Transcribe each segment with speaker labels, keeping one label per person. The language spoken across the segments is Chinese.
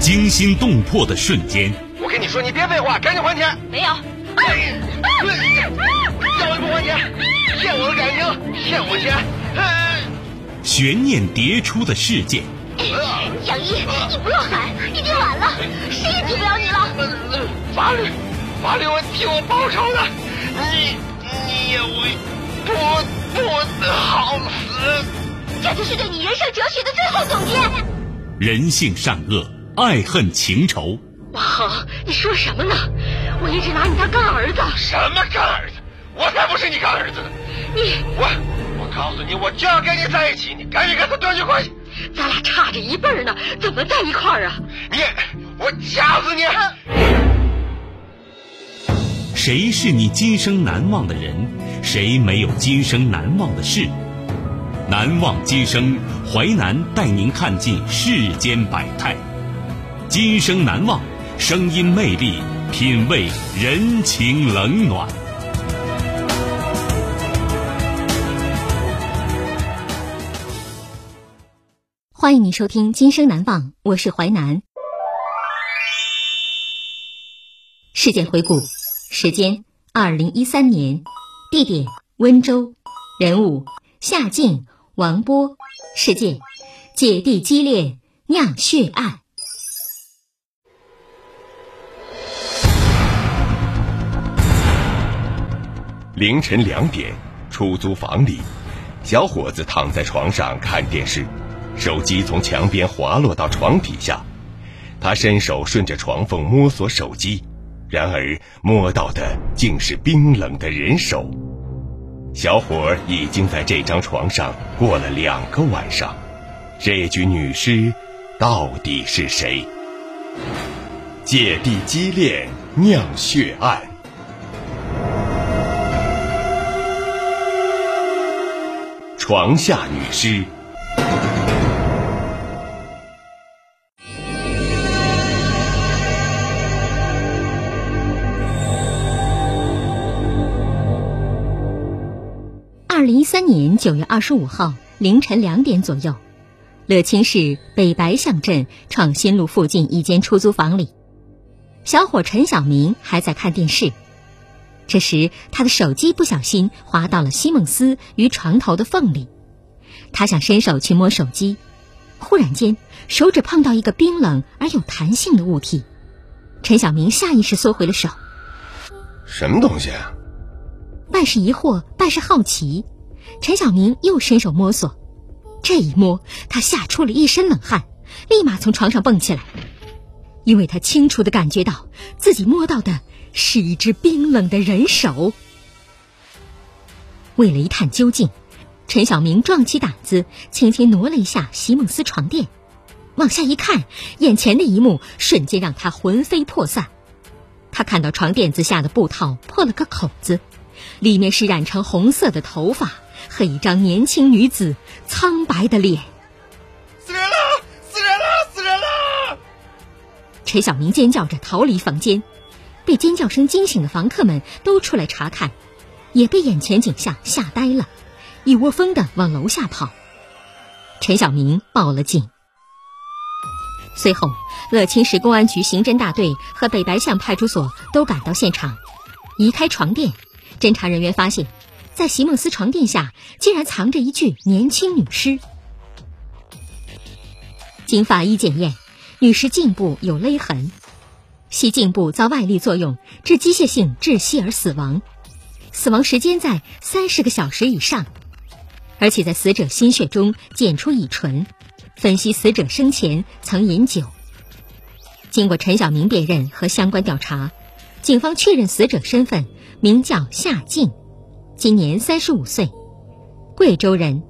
Speaker 1: 惊心动魄的瞬间。
Speaker 2: 我跟你说，你别废话，赶紧还钱。
Speaker 3: 没有。
Speaker 2: 要你不还钱，骗我的感情，骗我钱。
Speaker 1: 悬念迭出的事件。
Speaker 3: 杨一，你不要喊，已经晚了，谁也救不了你了。
Speaker 2: 法律，法律会替我报仇的。你，你也会不不好死。
Speaker 3: 这就是对你人生哲学的最后总结。
Speaker 1: 人性善恶，爱恨情仇。
Speaker 3: 王恒，你说什么呢？我一直拿你当干儿子。
Speaker 2: 什么干儿子？我才不是你干儿子呢！
Speaker 3: 你
Speaker 2: 我，我告诉你，我就要跟你在一起，你赶紧跟他断绝关系。
Speaker 3: 咱俩差着一辈儿呢，怎么在一块儿啊？
Speaker 2: 你，我掐死你！
Speaker 1: 谁是你今生难忘的人？谁没有今生难忘的事？难忘今生，淮南带您看尽世间百态。今生难忘，声音魅力，品味人情冷暖。
Speaker 4: 欢迎您收听《今生难忘》，我是淮南。事件回顾：时间二零一三年，地点温州，人物夏静、王波，事件姐弟激烈酿血案。
Speaker 5: 凌晨两点，出租房里，小伙子躺在床上看电视。手机从墙边滑落到床底下，他伸手顺着床缝摸索手机，然而摸到的竟是冰冷的人手。小伙已经在这张床上过了两个晚上，这具女尸到底是谁？姐弟激恋酿血案，床下女尸。
Speaker 4: 二零一三年九月二十五号凌晨两点左右，乐清市北白象镇创新路附近一间出租房里，小伙陈小明还在看电视。这时，他的手机不小心滑到了西蒙斯于床头的缝里，他想伸手去摸手机，忽然间手指碰到一个冰冷而有弹性的物体，陈小明下意识缩回了手。
Speaker 5: 什么东西啊？
Speaker 4: 半是疑惑，半是好奇，陈小明又伸手摸索，这一摸，他吓出了一身冷汗，立马从床上蹦起来，因为他清楚的感觉到自己摸到的是一只冰冷的人手。为了一探究竟，陈小明壮起胆子，轻轻挪了一下席梦思床垫，往下一看，眼前的一幕瞬间让他魂飞魄散。他看到床垫子下的布套破了个口子。里面是染成红色的头发和一张年轻女子苍白的脸。
Speaker 2: 死人了！死人了！死人了！
Speaker 4: 陈小明尖叫着逃离房间，被尖叫声惊醒的房客们都出来查看，也被眼前景象吓呆了，一窝蜂的往楼下跑。陈小明报了警。随后，乐清市公安局刑侦大队和北白象派出所都赶到现场，移开床垫。侦查人员发现，在席梦思床垫下竟然藏着一具年轻女尸。经法医检验，女尸颈部有勒痕，系颈部遭外力作用致机械性窒息而死亡，死亡时间在三十个小时以上，而且在死者心血中检出乙醇，分析死者生前曾饮酒。经过陈小明辨认和相关调查，警方确认死者身份。名叫夏静，今年三十五岁，贵州人，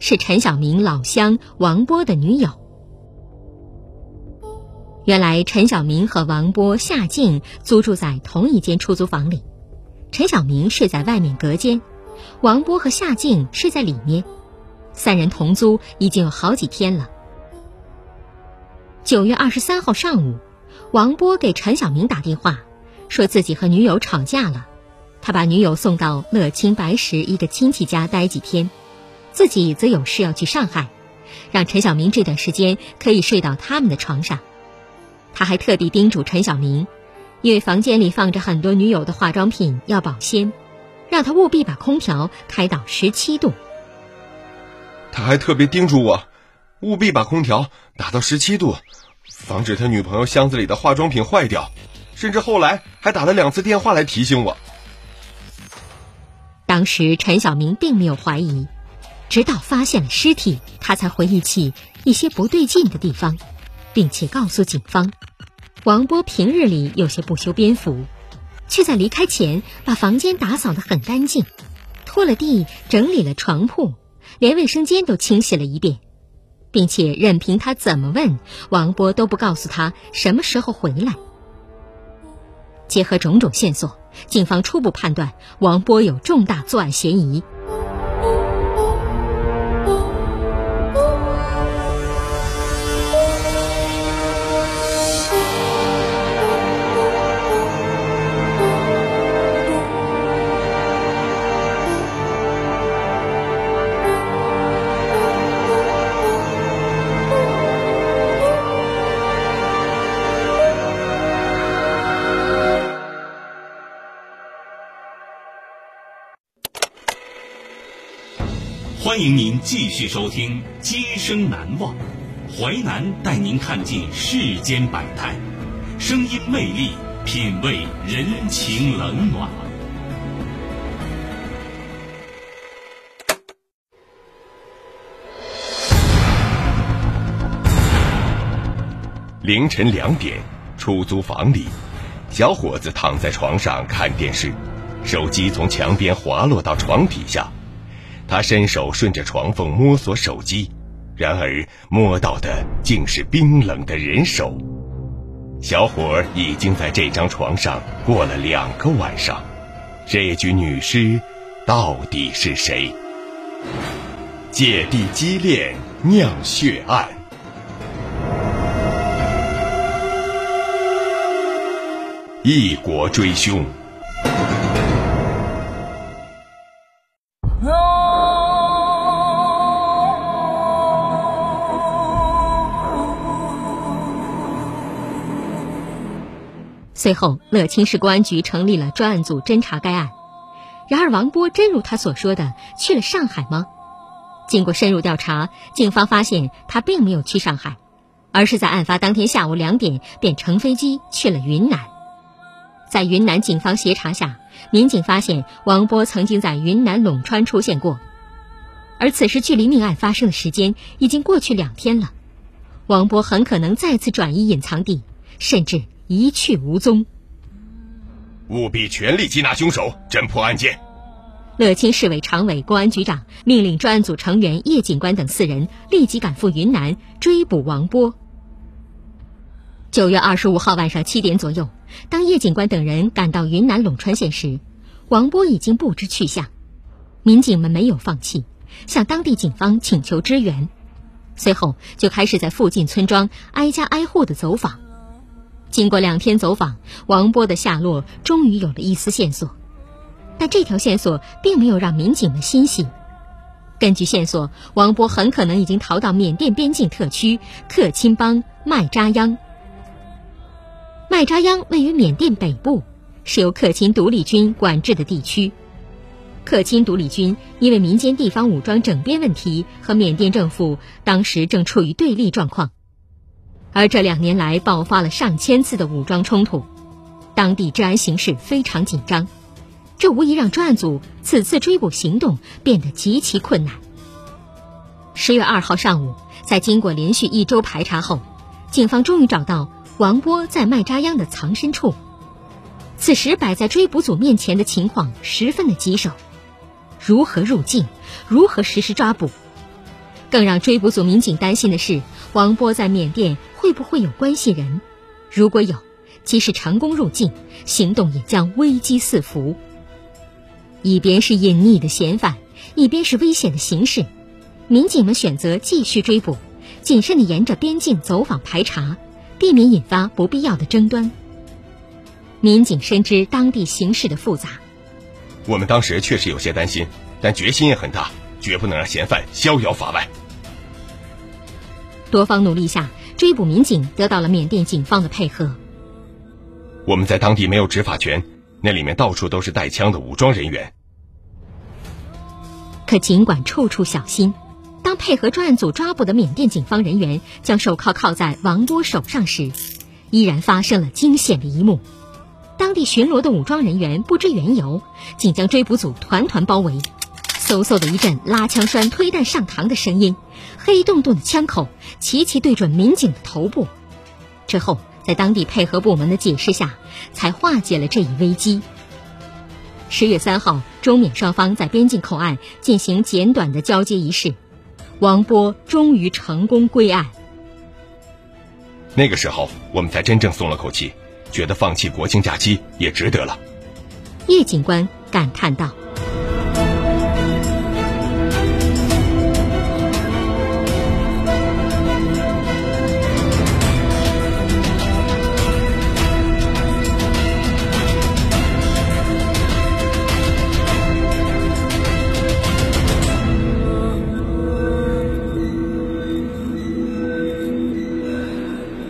Speaker 4: 是陈小明老乡王波的女友。原来陈小明和王波、夏静租住在同一间出租房里，陈小明睡在外面隔间，王波和夏静睡在里面，三人同租已经有好几天了。九月二十三号上午，王波给陈小明打电话，说自己和女友吵架了。他把女友送到乐清白石一个亲戚家待几天，自己则有事要去上海，让陈小明这段时间可以睡到他们的床上。他还特地叮嘱陈小明，因为房间里放着很多女友的化妆品要保鲜，让他务必把空调开到十七度。
Speaker 5: 他还特别叮嘱我，务必把空调打到十七度，防止他女朋友箱子里的化妆品坏掉，甚至后来还打了两次电话来提醒我。
Speaker 4: 当时陈小明并没有怀疑，直到发现了尸体，他才回忆起一些不对劲的地方。并且告诉警方，王波平日里有些不修边幅，却在离开前把房间打扫得很干净，拖了地，整理了床铺，连卫生间都清洗了一遍，并且任凭他怎么问，王波都不告诉他什么时候回来。结合种种线索，警方初步判断王波有重大作案嫌疑。
Speaker 1: 欢迎您继续收听《今生难忘》，淮南带您看尽世间百态，声音魅力，品味人情冷暖。
Speaker 5: 凌晨两点，出租房里，小伙子躺在床上看电视，手机从墙边滑落到床底下。他伸手顺着床缝摸索手机，然而摸到的竟是冰冷的人手。小伙已经在这张床上过了两个晚上，这具女尸到底是谁？姐弟激恋酿血案，异国追凶。
Speaker 4: 随后，乐清市公安局成立了专案组侦查该案。然而，王波真如他所说的去了上海吗？经过深入调查，警方发现他并没有去上海，而是在案发当天下午两点便乘飞机去了云南。在云南警方协查下，民警发现王波曾经在云南陇川出现过，而此时距离命案发生的时间已经过去两天了。王波很可能再次转移隐藏地，甚至。一去无踪，
Speaker 5: 务必全力缉拿凶手，侦破案件。
Speaker 4: 乐清市委常委、公安局长命令专案组成员叶警官等四人立即赶赴云南追捕王波。九月二十五号晚上七点左右，当叶警官等人赶到云南陇川县时，王波已经不知去向。民警们没有放弃，向当地警方请求支援，随后就开始在附近村庄挨家挨户的走访。经过两天走访，王波的下落终于有了一丝线索，但这条线索并没有让民警们欣喜。根据线索，王波很可能已经逃到缅甸边境特区克钦邦麦扎央。麦扎央位于缅甸北部，是由克钦独立军管制的地区。克钦独立军因为民间地方武装整编问题和缅甸政府当时正处于对立状况。而这两年来爆发了上千次的武装冲突，当地治安形势非常紧张，这无疑让专案组此次追捕行动变得极其困难。十月二号上午，在经过连续一周排查后，警方终于找到王波在麦扎央的藏身处。此时摆在追捕组面前的情况十分的棘手，如何入境，如何实施抓捕？更让追捕组民警担心的是，王波在缅甸。会不会有关系人？如果有，即使成功入境，行动也将危机四伏。一边是隐匿的嫌犯，一边是危险的形势，民警们选择继续追捕，谨慎地沿着边境走访排查，避免引发不必要的争端。民警深知当地形势的复杂，
Speaker 5: 我们当时确实有些担心，但决心也很大，绝不能让嫌犯逍遥法外。
Speaker 4: 多方努力下。追捕民警得到了缅甸警方的配合。
Speaker 5: 我们在当地没有执法权，那里面到处都是带枪的武装人员。
Speaker 4: 可尽管处处小心，当配合专案组抓捕的缅甸警方人员将手铐铐在王波手上时，依然发生了惊险的一幕。当地巡逻的武装人员不知缘由，竟将追捕组团团包围。嗖嗖的一阵拉枪栓、推弹上膛的声音，黑洞洞的枪口齐齐对准民警的头部。之后，在当地配合部门的解释下，才化解了这一危机。十月三号，中缅双方在边境口岸进行简短的交接仪式，王波终于成功归案。
Speaker 5: 那个时候，我们才真正松了口气，觉得放弃国庆假期也值得了。
Speaker 4: 叶警官感叹道。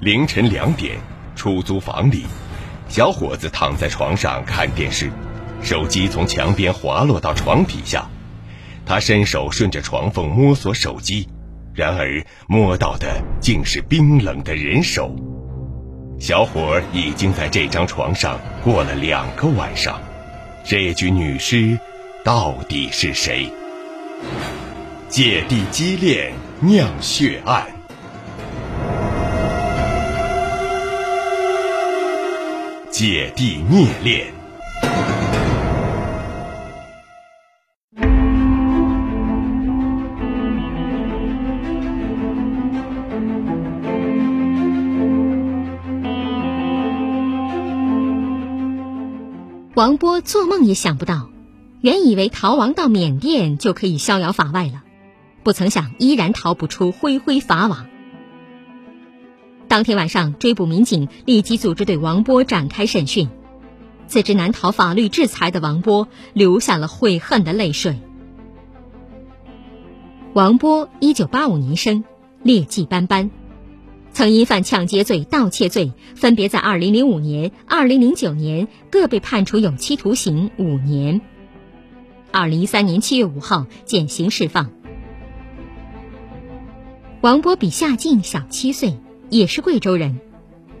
Speaker 5: 凌晨两点。出租房里，小伙子躺在床上看电视，手机从墙边滑落到床底下，他伸手顺着床缝摸索手机，然而摸到的竟是冰冷的人手。小伙已经在这张床上过了两个晚上，这具女尸到底是谁？姐弟激恋酿血案。姐弟孽恋。
Speaker 4: 王波做梦也想不到，原以为逃亡到缅甸就可以逍遥法外了，不曾想依然逃不出恢恢法网。当天晚上，追捕民警立即组织对王波展开审讯。自知难逃法律制裁的王波流下了悔恨的泪水。王波，一九八五年生，劣迹斑斑，曾因犯抢劫罪、盗窃罪，分别在二零零五年、二零零九年各被判处有期徒刑五年。二零一三年七月五号减刑释放。王波比夏静小七岁。也是贵州人，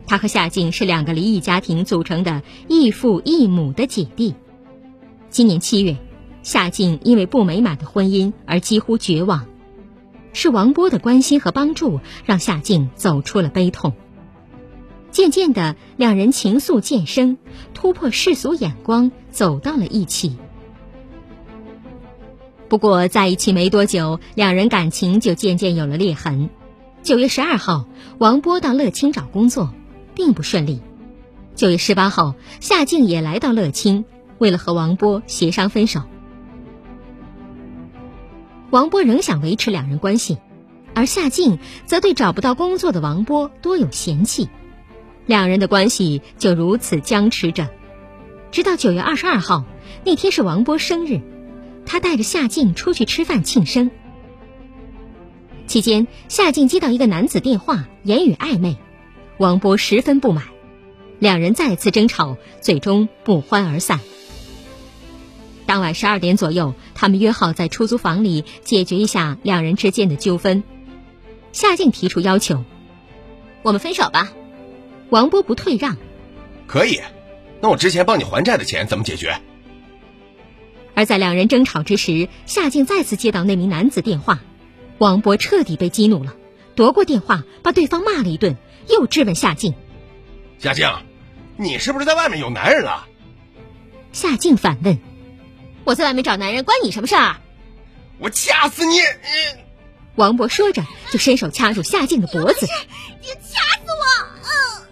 Speaker 4: 他和夏静是两个离异家庭组成的异父异母的姐弟。今年七月，夏静因为不美满的婚姻而几乎绝望，是王波的关心和帮助让夏静走出了悲痛。渐渐的，两人情愫渐生，突破世俗眼光，走到了一起。不过，在一起没多久，两人感情就渐渐有了裂痕。九月十二号，王波到乐清找工作，并不顺利。九月十八号，夏静也来到乐清，为了和王波协商分手。王波仍想维持两人关系，而夏静则对找不到工作的王波多有嫌弃，两人的关系就如此僵持着。直到九月二十二号，那天是王波生日，他带着夏静出去吃饭庆生。期间，夏静接到一个男子电话，言语暧昧，王波十分不满，两人再次争吵，最终不欢而散。当晚十二点左右，他们约好在出租房里解决一下两人之间的纠纷。夏静提出要求：“我们分手吧。”王波不退让：“
Speaker 5: 可以，那我之前帮你还债的钱怎么解决？”
Speaker 4: 而在两人争吵之时，夏静再次接到那名男子电话。王博彻底被激怒了，夺过电话，把对方骂了一顿，又质问夏静：“
Speaker 5: 夏静，你是不是在外面有男人了？”
Speaker 4: 夏静反问：“我在外面找男人，关你什么事儿？”
Speaker 5: 我掐死你！
Speaker 4: 王博说着，就伸手掐住夏静的脖子。
Speaker 3: 你掐死我！嗯。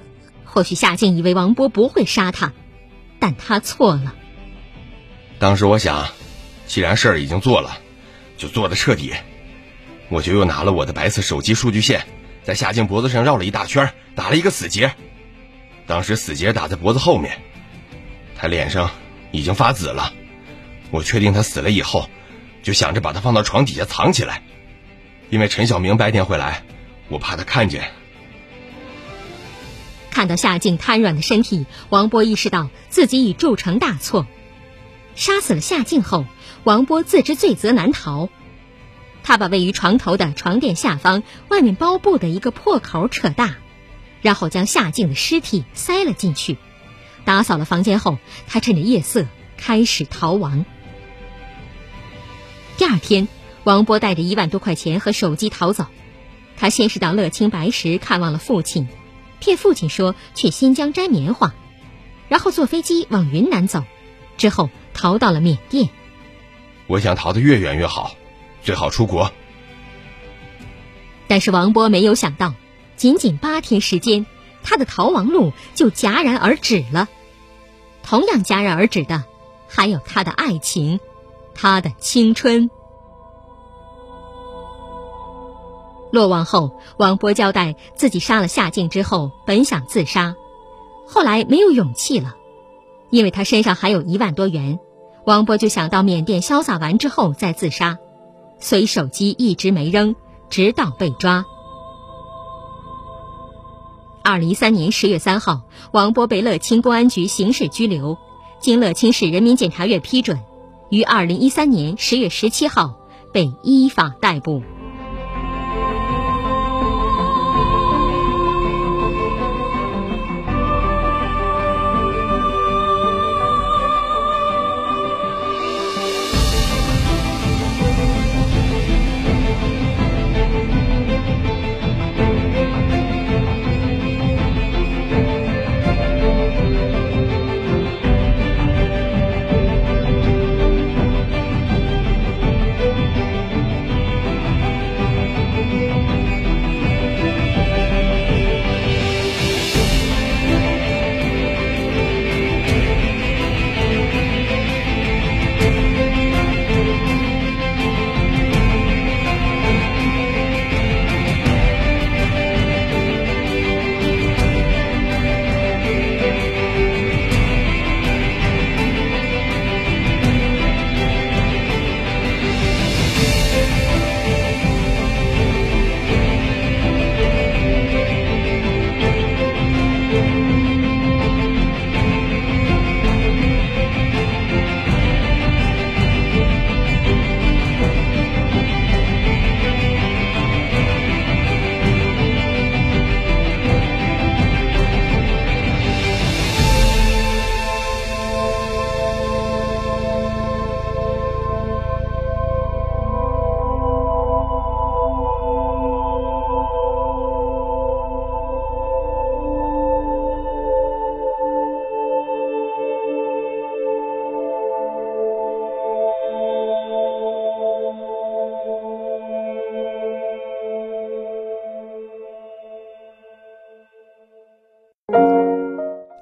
Speaker 4: 或许夏静以为王博不会杀他，但他错了。
Speaker 5: 当时我想，既然事儿已经做了，就做的彻底。我就又拿了我的白色手机数据线，在夏静脖子上绕了一大圈，打了一个死结。当时死结打在脖子后面，他脸上已经发紫了。我确定他死了以后，就想着把他放到床底下藏起来，因为陈小明白天会来，我怕他看见。
Speaker 4: 看到夏静瘫软的身体，王波意识到自己已铸成大错。杀死了夏静后，王波自知罪责难逃。他把位于床头的床垫下方外面包布的一个破口扯大，然后将夏静的尸体塞了进去。打扫了房间后，他趁着夜色开始逃亡。第二天，王波带着一万多块钱和手机逃走。他先是到乐清白石看望了父亲，骗父亲说去新疆摘棉花，然后坐飞机往云南走，之后。逃到了缅甸。
Speaker 5: 我想逃得越远越好，最好出国。
Speaker 4: 但是王波没有想到，仅仅八天时间，他的逃亡路就戛然而止了。同样戛然而止的，还有他的爱情，他的青春。落网后，王波交代自己杀了夏静之后，本想自杀，后来没有勇气了，因为他身上还有一万多元。王波就想到缅甸潇洒完之后再自杀，所以手机一直没扔，直到被抓。二零一三年十月三号，王波被乐清公安局刑事拘留，经乐清市人民检察院批准，于二零一三年十月十七号被依法逮捕。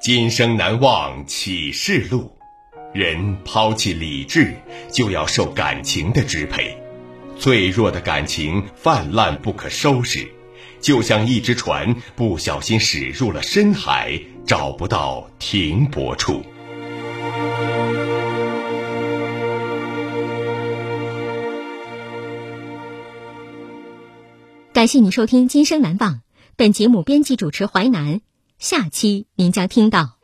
Speaker 5: 今生难忘启示录，人抛弃理智，就要受感情的支配。脆弱的感情泛滥不可收拾，就像一只船不小心驶入了深海，找不到停泊处。
Speaker 4: 感谢你收听《今生难忘》，本节目编辑主持淮南。下期您将听到。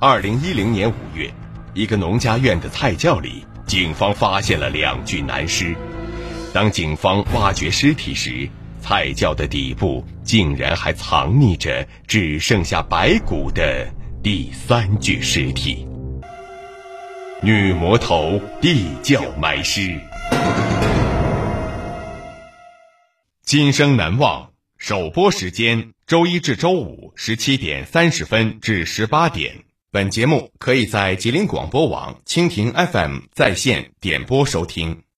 Speaker 5: 二零一零年五月，一个农家院的菜窖里，警方发现了两具男尸。当警方挖掘尸体时，菜窖的底部竟然还藏匿着只剩下白骨的第三具尸体——女魔头地窖埋尸。今生难忘首播时间：周一至周五十七点三十分至十八点。本节目可以在吉林广播网、蜻蜓 FM 在线点播收听。